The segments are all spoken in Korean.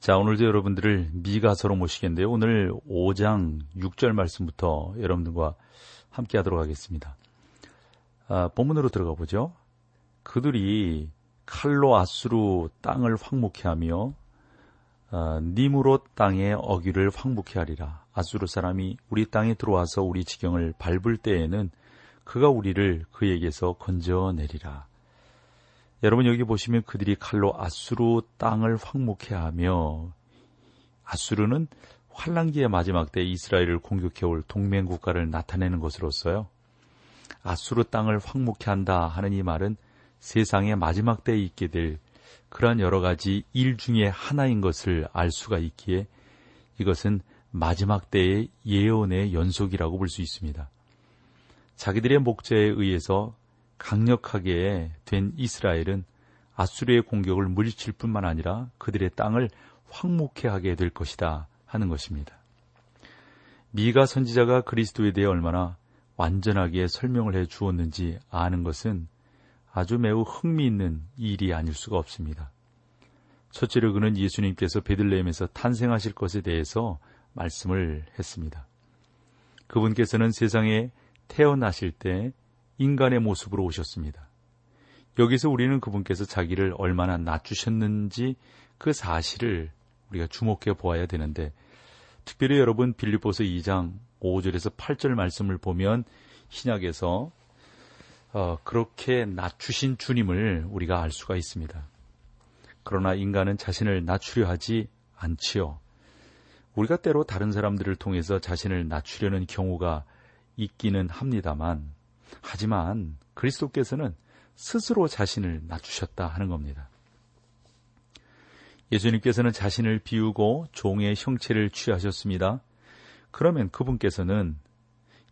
자, 오늘도 여러분들을 미가서로 모시겠는데요. 오늘 5장 6절 말씀부터 여러분들과 함께 하도록 하겠습니다. 아, 본문으로 들어가 보죠. 그들이 칼로 아수르 땅을 황무케 하며 아, 님으로 땅의 어귀를 황무케 하리라. 아수르 사람이 우리 땅에 들어와서 우리 지경을 밟을 때에는 그가 우리를 그에게서 건져내리라. 여러분 여기 보시면 그들이 칼로 아수르 땅을 황무케 하며 아수르는 환란기의 마지막 때 이스라엘을 공격해올 동맹 국가를 나타내는 것으로서요. 아수르 땅을 황무케 한다 하는 이 말은 세상의 마지막 때에 있게 될 그러한 여러 가지 일 중에 하나인 것을 알 수가 있기에 이것은 마지막 때의 예언의 연속이라고 볼 수 있습니다. 자기들의 목재에 의해서 강력하게 된 이스라엘은 아수르의 공격을 물리칠 뿐만 아니라 그들의 땅을 황무케 하게 될 것이다 하는 것입니다. 미가 선지자가 그리스도에 대해 얼마나 완전하게 설명을 해 주었는지 아는 것은 아주 매우 흥미있는 일이 아닐 수가 없습니다. 첫째로 그는 예수님께서 베들레헴에서 탄생하실 것에 대해서 말씀을 했습니다. 그분께서는 세상에 태어나실 때 인간의 모습으로 오셨습니다. 여기서 우리는 그분께서 자기를 얼마나 낮추셨는지 그 사실을 우리가 주목해 보아야 되는데 특별히 여러분 빌립보서 2장 5절에서 8절 말씀을 보면 신약에서 어, 그렇게 낮추신 주님을 우리가 알 수가 있습니다. 그러나 인간은 자신을 낮추려 하지 않지요. 우리가 때로 다른 사람들을 통해서 자신을 낮추려는 경우가 있기는 합니다만 하지만 그리스도께서는 스스로 자신을 낮추셨다 하는 겁니다. 예수님께서는 자신을 비우고 종의 형체를 취하셨습니다. 그러면 그분께서는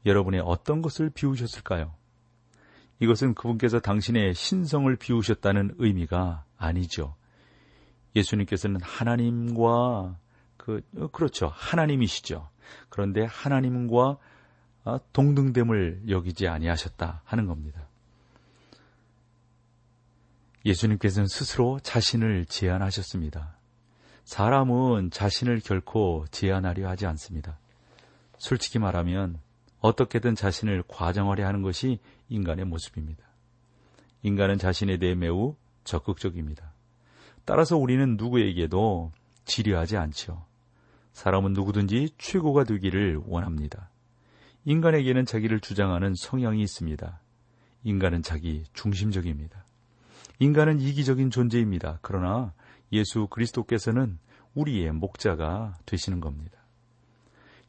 여러분의 어떤 것을 비우셨을까요? 이것은 그분께서 당신의 신성을 비우셨다는 의미가 아니죠. 예수님께서는 하나님과 그 그렇죠. 하나님이시죠. 그런데 하나님과 아, 동등됨을 여기지 아니하셨다 하는 겁니다. 예수님께서는 스스로 자신을 제안하셨습니다. 사람은 자신을 결코 제안하려 하지 않습니다. 솔직히 말하면 어떻게든 자신을 과정하려 하는 것이 인간의 모습입니다. 인간은 자신에 대해 매우 적극적입니다. 따라서 우리는 누구에게도 지려하지 않죠. 사람은 누구든지 최고가 되기를 원합니다. 인간에게는 자기를 주장하는 성향이 있습니다. 인간은 자기 중심적입니다. 인간은 이기적인 존재입니다. 그러나 예수 그리스도께서는 우리의 목자가 되시는 겁니다.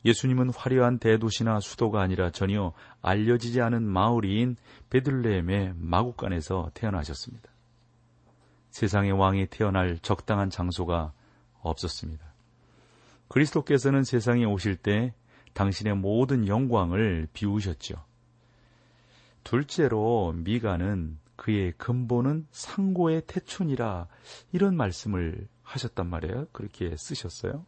예수님은 화려한 대도시나 수도가 아니라 전혀 알려지지 않은 마을인 베들레헴의 마국간에서 태어나셨습니다. 세상의 왕이 태어날 적당한 장소가 없었습니다. 그리스도께서는 세상에 오실 때 당신의 모든 영광을 비우셨죠. 둘째로 미가는 그의 근본은 상고의 태춘이라 이런 말씀을 하셨단 말이에요. 그렇게 쓰셨어요.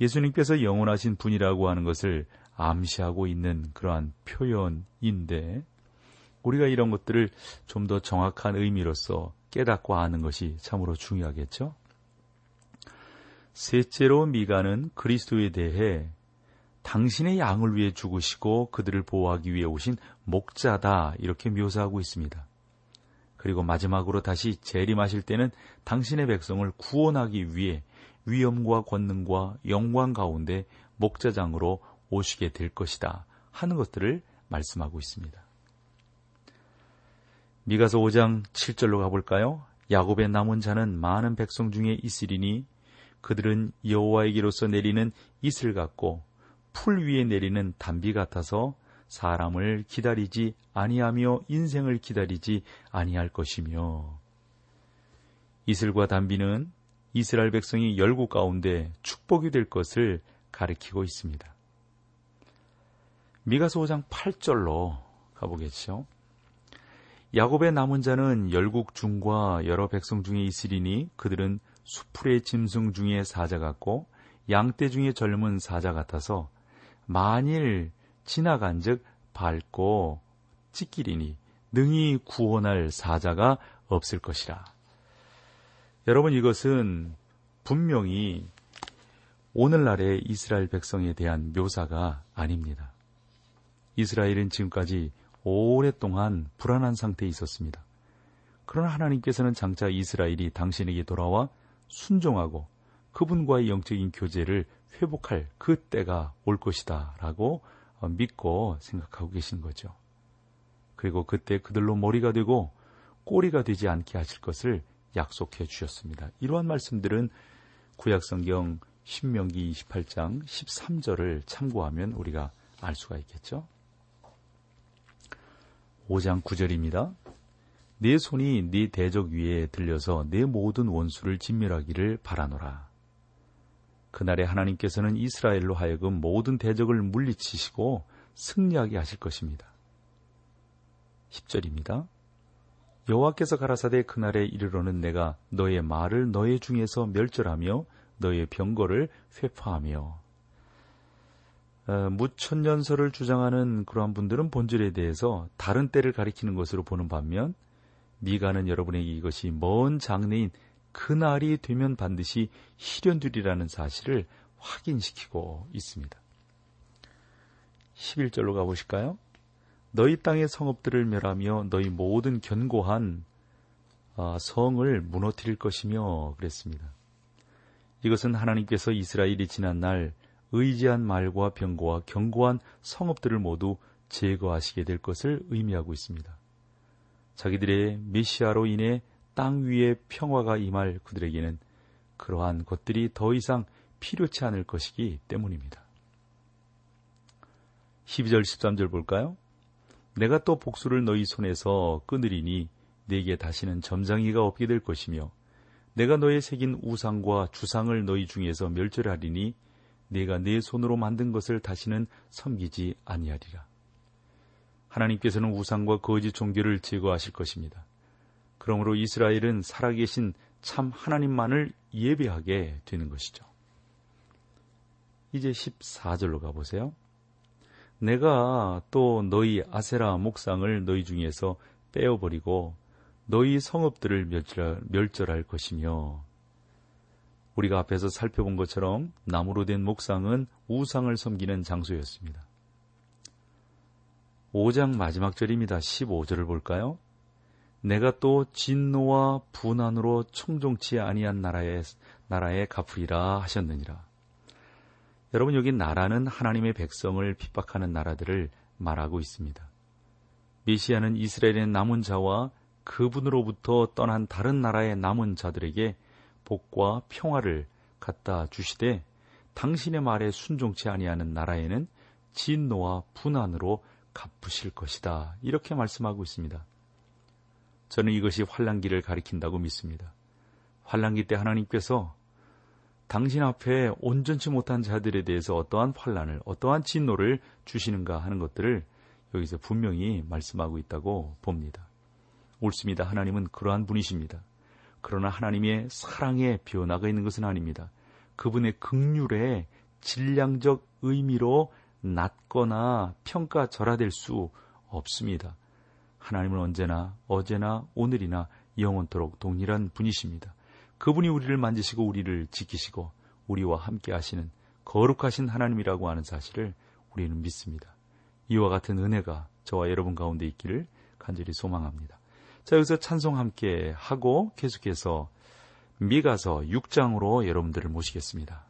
예수님께서 영원하신 분이라고 하는 것을 암시하고 있는 그러한 표현인데 우리가 이런 것들을 좀 더 정확한 의미로서 깨닫고 아는 것이 참으로 중요하겠죠. 셋째로 미가는 그리스도에 대해 당신의 양을 위해 죽으시고 그들을 보호하기 위해 오신 목자다 이렇게 묘사하고 있습니다. 그리고 마지막으로 다시 재림하실 때는 당신의 백성을 구원하기 위해 위엄과 권능과 영광 가운데 목자장으로 오시게 될 것이다 하는 것들을 말씀하고 있습니다. 미가서 5장 7절로 가볼까요? 야곱의 남은 자는 많은 백성 중에 있으리니 그들은 여호와에게로서 내리는 이슬 같고 풀 위에 내리는 단비 같아서 사람을 기다리지 아니하며 인생을 기다리지 아니할 것이며 이슬과 단비는 이스라엘 백성이 열국 가운데 축복이 될 것을 가리키고 있습니다. 미가서 5장 8절로 가보겠죠. 야곱의 남은 자는 열국 중과 여러 백성 중에 있으리니 그들은 수풀의 짐승 중에 사자 같고 양떼 중에 젊은 사자 같아서 만일 지나간즉 밟고 찢기리니 능히 구원할 사자가 없을 것이라. 여러분 이것은 분명히 오늘날의 이스라엘 백성에 대한 묘사가 아닙니다. 이스라엘은 지금까지 오랫동안 불안한 상태에 있었습니다. 그러나 하나님께서는 장차 이스라엘이 당신에게 돌아와 순종하고 그분과의 영적인 교제를 회복할 그 때가 올 것이다 라고 믿고 생각하고 계신 거죠. 그리고 그때 그들로 머리가 되고 꼬리가 되지 않게 하실 것을 약속해 주셨습니다. 이러한 말씀들은 구약성경 신명기 28장 13절을 참고하면 우리가 알 수가 있겠죠. 5장 9절입니다. 내 손이 네 대적 위에 들려서 내 모든 원수를 진멸하기를 바라노라. 그날에 하나님께서는 이스라엘로 하여금 모든 대적을 물리치시고 승리하게 하실 것입니다. 10절입니다. 여호와께서 가라사대 그날에 이르러는 내가 너의 말을 너의 중에서 멸절하며 너의 병거를 회파하며 어, 무천년설을 주장하는 그러한 분들은 본질에 대해서 다른 때를 가리키는 것으로 보는 반면 미가는 여러분에게 이것이 먼 장래인 그날이 되면 반드시 실현되리라는 사실을 확인시키고 있습니다. 11절로 가보실까요? 너희 땅의 성읍들을 멸하며 너희 모든 견고한 아, 성을 무너뜨릴 것이며 그랬습니다. 이것은 하나님께서 이스라엘이 지난 날 의지한 말과 병고와 견고한 성읍들을 모두 제거하시게 될 것을 의미하고 있습니다. 자기들의 메시아로 인해 땅 위에 평화가 임할 그들에게는 그러한 것들이 더 이상 필요치 않을 것이기 때문입니다. 12절 13절 볼까요? 내가 또 복수를 너희 손에서 끊으리니 네게 다시는 점장이가 없게 될 것이며 내가 너의 새긴 우상과 주상을 너희 중에서 멸절하리니 네가 네 손으로 만든 것을 다시는 섬기지 아니하리라. 하나님께서는 우상과 거짓 종교를 제거하실 것입니다. 그러므로 이스라엘은 살아계신 참 하나님만을 예배하게 되는 것이죠. 이제 14절로 가보세요. 내가 또 너희 아세라 목상을 너희 중에서 빼어버리고 너희 성읍들을 멸절할, 멸절할 것이며 우리가 앞에서 살펴본 것처럼 나무로 된 목상은 우상을 섬기는 장소였습니다. 5장 마지막 절입니다. 15절을 볼까요? 내가 또 진노와 분한으로 청종치 아니한 나라에 나라에 갚으리라 하셨느니라. 여러분 여기 나라는 하나님의 백성을 핍박하는 나라들을 말하고 있습니다. 메시아는 이스라엘의 남은 자와 그분으로부터 떠난 다른 나라의 남은 자들에게 복과 평화를 갖다 주시되 당신의 말에 순종치 아니하는 나라에는 진노와 분한으로 갚으실 것이다. 이렇게 말씀하고 있습니다. 저는 이것이 환란기를 가리킨다고 믿습니다. 환란기 때 하나님께서 당신 앞에 온전치 못한 자들에 대해서 어떠한 환란을, 어떠한 진노를 주시는가 하는 것들을 여기서 분명히 말씀하고 있다고 봅니다. 옳습니다. 하나님은 그러한 분이십니다. 그러나 하나님의 사랑에 변화가 있는 것은 아닙니다. 그분의 극률에 질량적 의미로 낮거나 평가절하될 수 없습니다. 하나님은 언제나 어제나 오늘이나 영원토록 동일한 분이십니다. 그분이 우리를 만지시고 우리를 지키시고 우리와 함께 하시는 거룩하신 하나님이라고 하는 사실을 우리는 믿습니다. 이와 같은 은혜가 저와 여러분 가운데 있기를 간절히 소망합니다. 자, 여기서 찬송 함께 하고 계속해서 미가서 6장으로 여러분들을 모시겠습니다.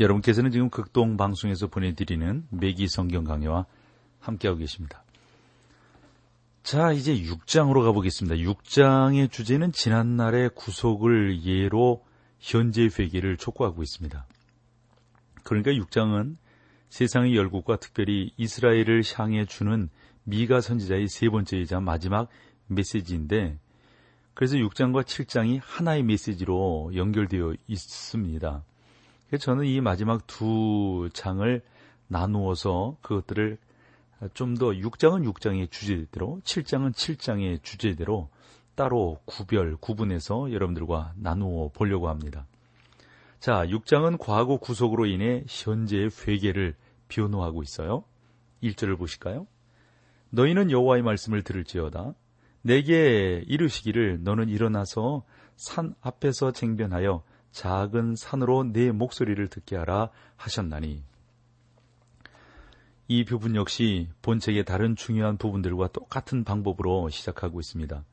여러분께서는 지금 극동 방송에서 보내드리는 매기 성경 강해와 함께하고 계십니다. 자, 이제 6장으로 가보겠습니다. 6장의 주제는 지난날의 구속을 예로 현재 회개를 촉구하고 있습니다. 그러니까 6장은 세상의 열국과 특별히 이스라엘을 향해 주는 미가 선지자의 세 번째이자 마지막 메시지인데 그래서 6장과 7장이 하나의 메시지로 연결되어 있습니다. 저는 이 마지막 두 장을 나누어서 그것들을 좀 더 6장은 6장의 주제대로, 7장은 7장의 주제대로 따로 구별, 구분해서 여러분들과 나누어 보려고 합니다. 자, 6장은 과거 구속으로 인해 현재의 회개를 변호하고 있어요. 1절을 보실까요? 너희는 여호와의 말씀을 들을지어다. 내게 이르시기를 너는 일어나서 산 앞에서 쟁변하여 작은 산으로 내 목소리를 듣게 하라 하셨나니 이 부분 역시 본책의 다른 중요한 부분들과 똑같은 방법으로 시작하고 있습니다.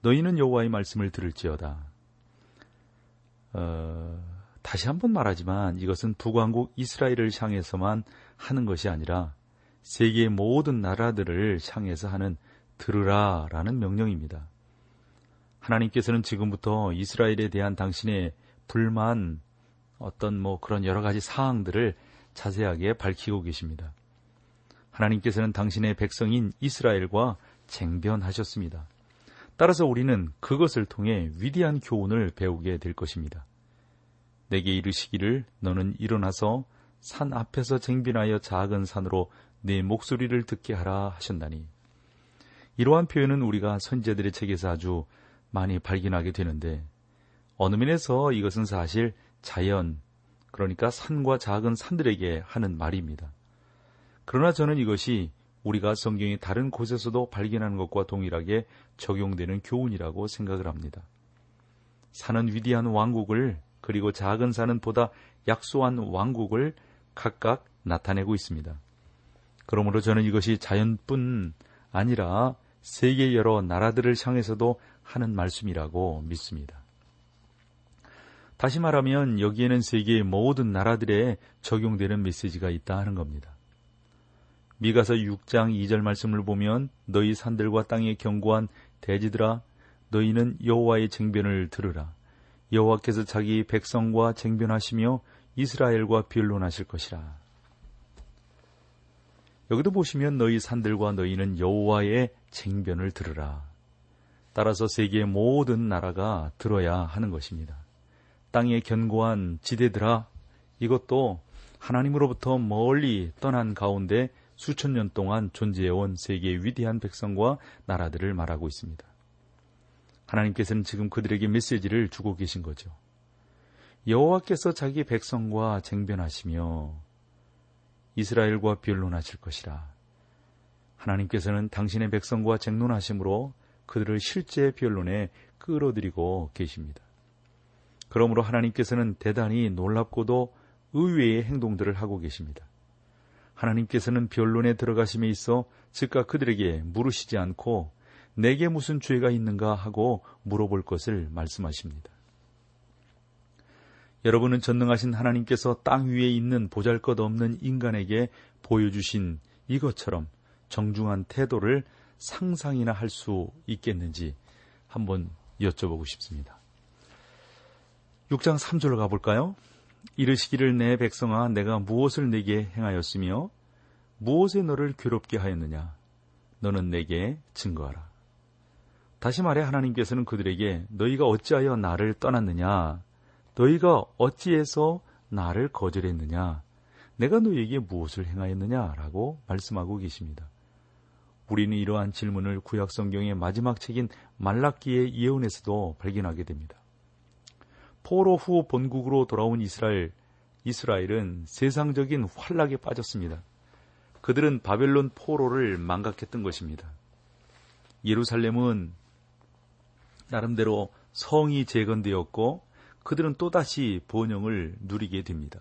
너희는 여호와의 말씀을 들을지어다. 어, 다시 한번 말하지만 이것은 북왕국 이스라엘을 향해서만 하는 것이 아니라 세계의 모든 나라들을 향해서 하는 들으라라는 명령입니다. 하나님께서는 지금부터 이스라엘에 대한 당신의 불만, 어떤 뭐 그런 여러 가지 사항들을 자세하게 밝히고 계십니다. 하나님께서는 당신의 백성인 이스라엘과 쟁변하셨습니다. 따라서 우리는 그것을 통해 위대한 교훈을 배우게 될 것입니다. 내게 이르시기를 너는 일어나서 산 앞에서 쟁변하여 작은 산으로 내 목소리를 듣게 하라 하셨나니 이러한 표현은 우리가 선제들의 책에서 아주 많이 발견하게 되는데 어느 면에서 이것은 사실 자연 그러니까 산과 작은 산들에게 하는 말입니다. 그러나 저는 이것이 우리가 성경의 다른 곳에서도 발견하는 것과 동일하게 적용되는 교훈이라고 생각을 합니다. 산은 위대한 왕국을 그리고 작은 산은 보다 약소한 왕국을 각각 나타내고 있습니다. 그러므로 저는 이것이 자연뿐 아니라 세계 여러 나라들을 향해서도 하는 말씀이라고 믿습니다. 다시 말하면 여기에는 세계의 모든 나라들에 적용되는 메시지가 있다 하는 겁니다. 미가서 6장 2절 말씀을 보면 너희 산들과 땅에 견고한 대지들아 너희는 여호와의 쟁변을 들으라 여호와께서 자기 백성과 쟁변하시며 이스라엘과 변론하실 것이라. 여기도 보시면 너희 산들과 너희는 여호와의 쟁변을 들으라. 따라서 세계의 모든 나라가 들어야 하는 것입니다. 땅의 견고한 지대들아 이것도 하나님으로부터 멀리 떠난 가운데 수천 년 동안 존재해온 세계의 위대한 백성과 나라들을 말하고 있습니다. 하나님께서는 지금 그들에게 메시지를 주고 계신 거죠. 여호와께서 자기 백성과 쟁변하시며 이스라엘과 변론하실 것이라. 하나님께서는 당신의 백성과 쟁론하심으로 그들을 실제 변론에 끌어들이고 계십니다. 그러므로 하나님께서는 대단히 놀랍고도 의외의 행동들을 하고 계십니다. 하나님께서는 변론에 들어가심에 있어 즉각 그들에게 물으시지 않고 내게 무슨 죄가 있는가 하고 물어볼 것을 말씀하십니다. 여러분은 전능하신 하나님께서 땅 위에 있는 보잘 것 없는 인간에게 보여주신 이것처럼 정중한 태도를 상상이나 할 수 있겠는지 한번 여쭤보고 싶습니다. 6장 3절로 가볼까요? 이르시기를 내 백성아 내가 무엇을 내게 행하였으며 무엇에 너를 괴롭게 하였느냐 너는 내게 증거하라. 다시 말해 하나님께서는 그들에게 너희가 어찌하여 나를 떠났느냐 너희가 어찌해서 나를 거절했느냐 내가 너희에게 무엇을 행하였느냐라고 말씀하고 계십니다. 우리는 이러한 질문을 구약 성경의 마지막 책인 말라기의 예언에서도 발견하게 됩니다. 포로 후 본국으로 돌아온 이스라엘, 이스라엘은 세상적인 환락에 빠졌습니다. 그들은 바벨론 포로를 망각했던 것입니다. 예루살렘은 나름대로 성이 재건되었고 그들은 또다시 번영을 누리게 됩니다.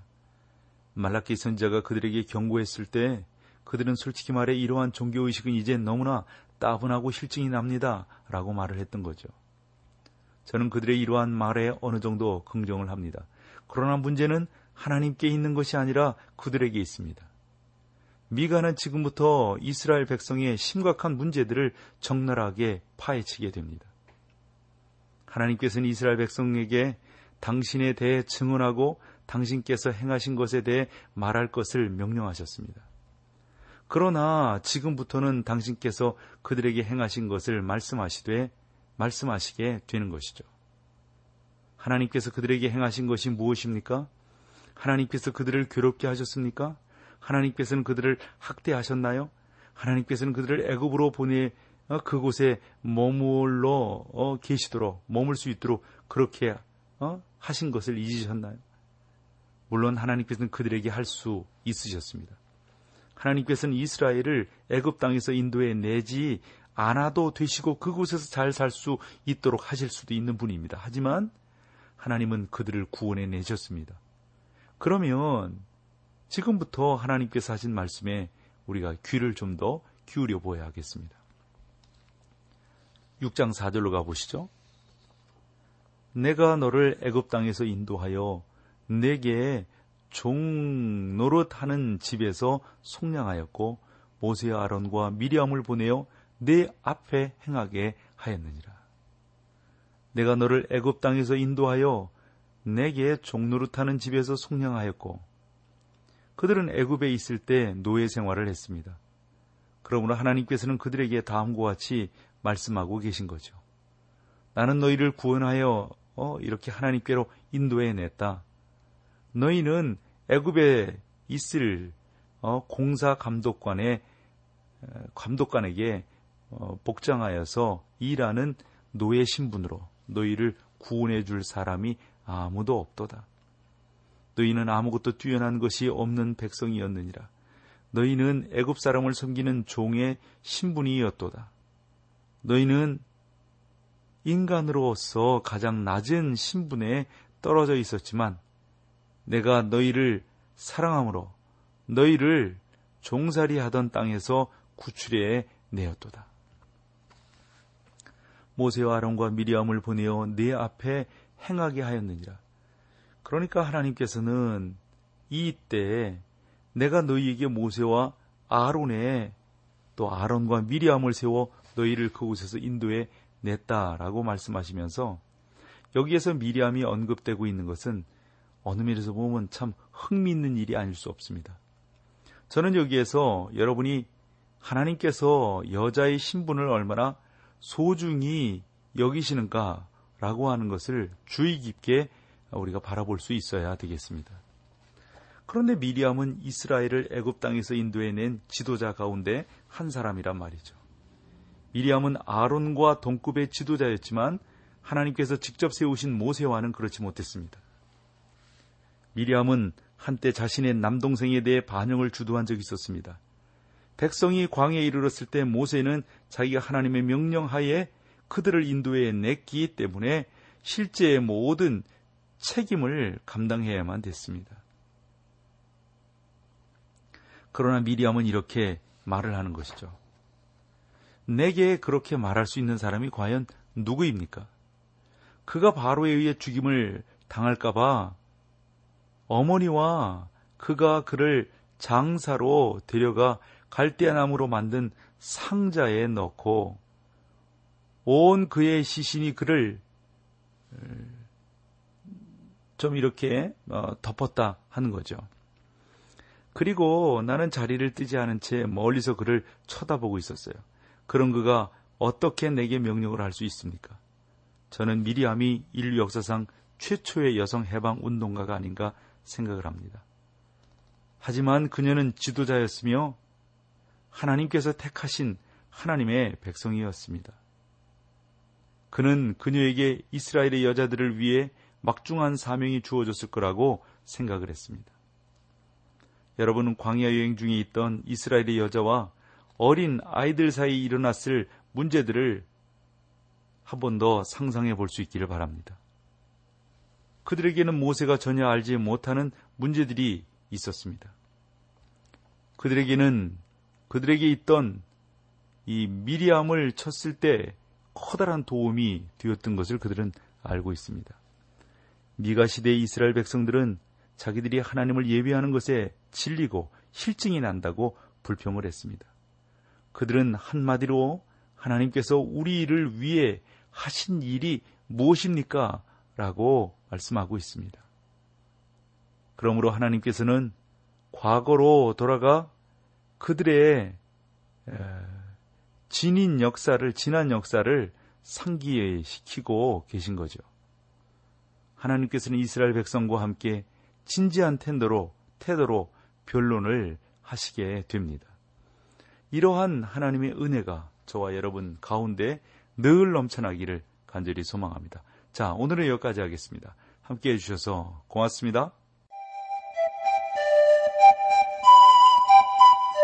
말라키 선자가 그들에게 경고했을 때 그들은 솔직히 말해 이러한 종교의식은 이제 너무나 따분하고 실증이 납니다. 라고 말을 했던 거죠. 저는 그들의 이러한 말에 어느 정도 긍정을 합니다. 그러나 문제는 하나님께 있는 것이 아니라 그들에게 있습니다. 미가는 지금부터 이스라엘 백성의 심각한 문제들을 적나라하게 파헤치게 됩니다. 하나님께서는 이스라엘 백성에게 당신에 대해 증언하고 당신께서 행하신 것에 대해 말할 것을 명령하셨습니다. 그러나 지금부터는 당신께서 그들에게 행하신 것을 말씀하시되 말씀하시게 되는 것이죠. 하나님께서 그들에게 행하신 것이 무엇입니까? 하나님께서 그들을 괴롭게 하셨습니까? 하나님께서는 그들을 학대하셨나요? 하나님께서는 그들을 애굽으로 보내 어, 그곳에 머물러 어, 계시도록 머물 수 있도록 그렇게 어, 하신 것을 잊으셨나요? 물론 하나님께서는 그들에게 할 수 있으셨습니다. 하나님께서는 이스라엘을 애굽 땅에서 인도해 내지 않아도 되시고 그곳에서 잘 살 수 있도록 하실 수도 있는 분입니다. 하지만 하나님은 그들을 구원해 내셨습니다. 그러면 지금부터 하나님께서 하신 말씀에 우리가 귀를 좀 더 기울여 보아야 하겠습니다. 6장 4절로 가보시죠. 내가 너를 애굽 땅에서 인도하여 내게 종 노릇하는 집에서 속량하였고 모세와 아론과 미리암을 보내어 내 앞에 행하게 하였느니라. 내가 너를 애굽 땅에서 인도하여 내게 종 노릇하는 집에서 속량하였고 그들은 애굽에 있을 때 노예 생활을 했습니다. 그러므로 하나님께서는 그들에게 다음과 같이 말씀하고 계신 거죠. 나는 너희를 구원하여 어, 이렇게 하나님께로 인도해 냈다. 너희는 애굽에 있을 어, 공사 감독관의 감독관에게 어, 복장하여서 일하는 노예 신분으로 너희를 구원해 줄 사람이 아무도 없도다. 너희는 아무것도 뛰어난 것이 없는 백성이었느니라. 너희는 애굽 사람을 섬기는 종의 신분이었도다. 너희는 인간으로서 가장 낮은 신분에 떨어져 있었지만 내가 너희를 사랑함으로 너희를 종살이 하던 땅에서 구출해 내었도다. 모세와 아론과 미리암을 보내어 내 앞에 행하게 하였느니라. 그러니까 하나님께서는 이때 내가 너희에게 모세와 아론의 또 아론과 미리암을 세워 너희를 그곳에서 인도해 냈다라고 말씀하시면서 여기에서 미리암이 언급되고 있는 것은 어느 면에서 보면 참 흥미있는 일이 아닐 수 없습니다. 저는 여기에서 여러분이 하나님께서 여자의 신분을 얼마나 소중히 여기시는가라고 하는 것을 주의 깊게 우리가 바라볼 수 있어야 되겠습니다. 그런데 미리암은 이스라엘을 애굽 땅에서 인도해낸 지도자 가운데 한 사람이란 말이죠. 미리암은 아론과 동급의 지도자였지만 하나님께서 직접 세우신 모세와는 그렇지 못했습니다. 미리암은 한때 자신의 남동생에 대해 반영을 주도한 적이 있었습니다. 백성이 광해에 이르렀을 때 모세는 자기가 하나님의 명령하에 그들을 인도해 냈기 때문에 실제의 모든 책임을 감당해야만 됐습니다. 그러나 미리암은 이렇게 말을 하는 것이죠. 내게 그렇게 말할 수 있는 사람이 과연 누구입니까? 그가 바로에 의해 죽임을 당할까봐 어머니와 그가 그를 장사로 데려가 갈대나무로 만든 상자에 넣고 온 그의 시신이 그를 좀 이렇게 어, 덮었다 하는 거죠. 그리고 나는 자리를 뜨지 않은 채 멀리서 그를 쳐다보고 있었어요. 그런 그가 어떻게 내게 명령을 할 수 있습니까? 저는 미리암이 인류 역사상 최초의 여성 해방 운동가가 아닌가 생각을 합니다. 하지만 그녀는 지도자였으며 하나님께서 택하신 하나님의 백성이었습니다. 그는 그녀에게 이스라엘의 여자들을 위해 막중한 사명이 주어졌을 거라고 생각을 했습니다. 여러분은 광야 여행 중에 있던 이스라엘의 여자와 어린 아이들 사이 일어났을 문제들을 한 번 더 상상해 볼 수 있기를 바랍니다. 그들에게는 모세가 전혀 알지 못하는 문제들이 있었습니다. 그들에게는 그들에게 있던 이 미리암을 쳤을 때 커다란 도움이 되었던 것을 그들은 알고 있습니다. 미가 시대의 이스라엘 백성들은 자기들이 하나님을 예배하는 것에 질리고 실증이 난다고 불평을 했습니다. 그들은 한마디로 하나님께서 우리를 위해 하신 일이 무엇입니까? 라고 말씀하고 있습니다. 그러므로 하나님께서는 과거로 돌아가 그들의 진인 역사를, 지난 역사를 상기시키고 계신 거죠. 하나님께서는 이스라엘 백성과 함께 진지한 태도로, 태도로 변론을 하시게 됩니다. 이러한 하나님의 은혜가 저와 여러분 가운데 늘 넘쳐나기를 간절히 소망합니다. 자, 오늘은 여기까지 하겠습니다. 함께 해주셔서 고맙습니다.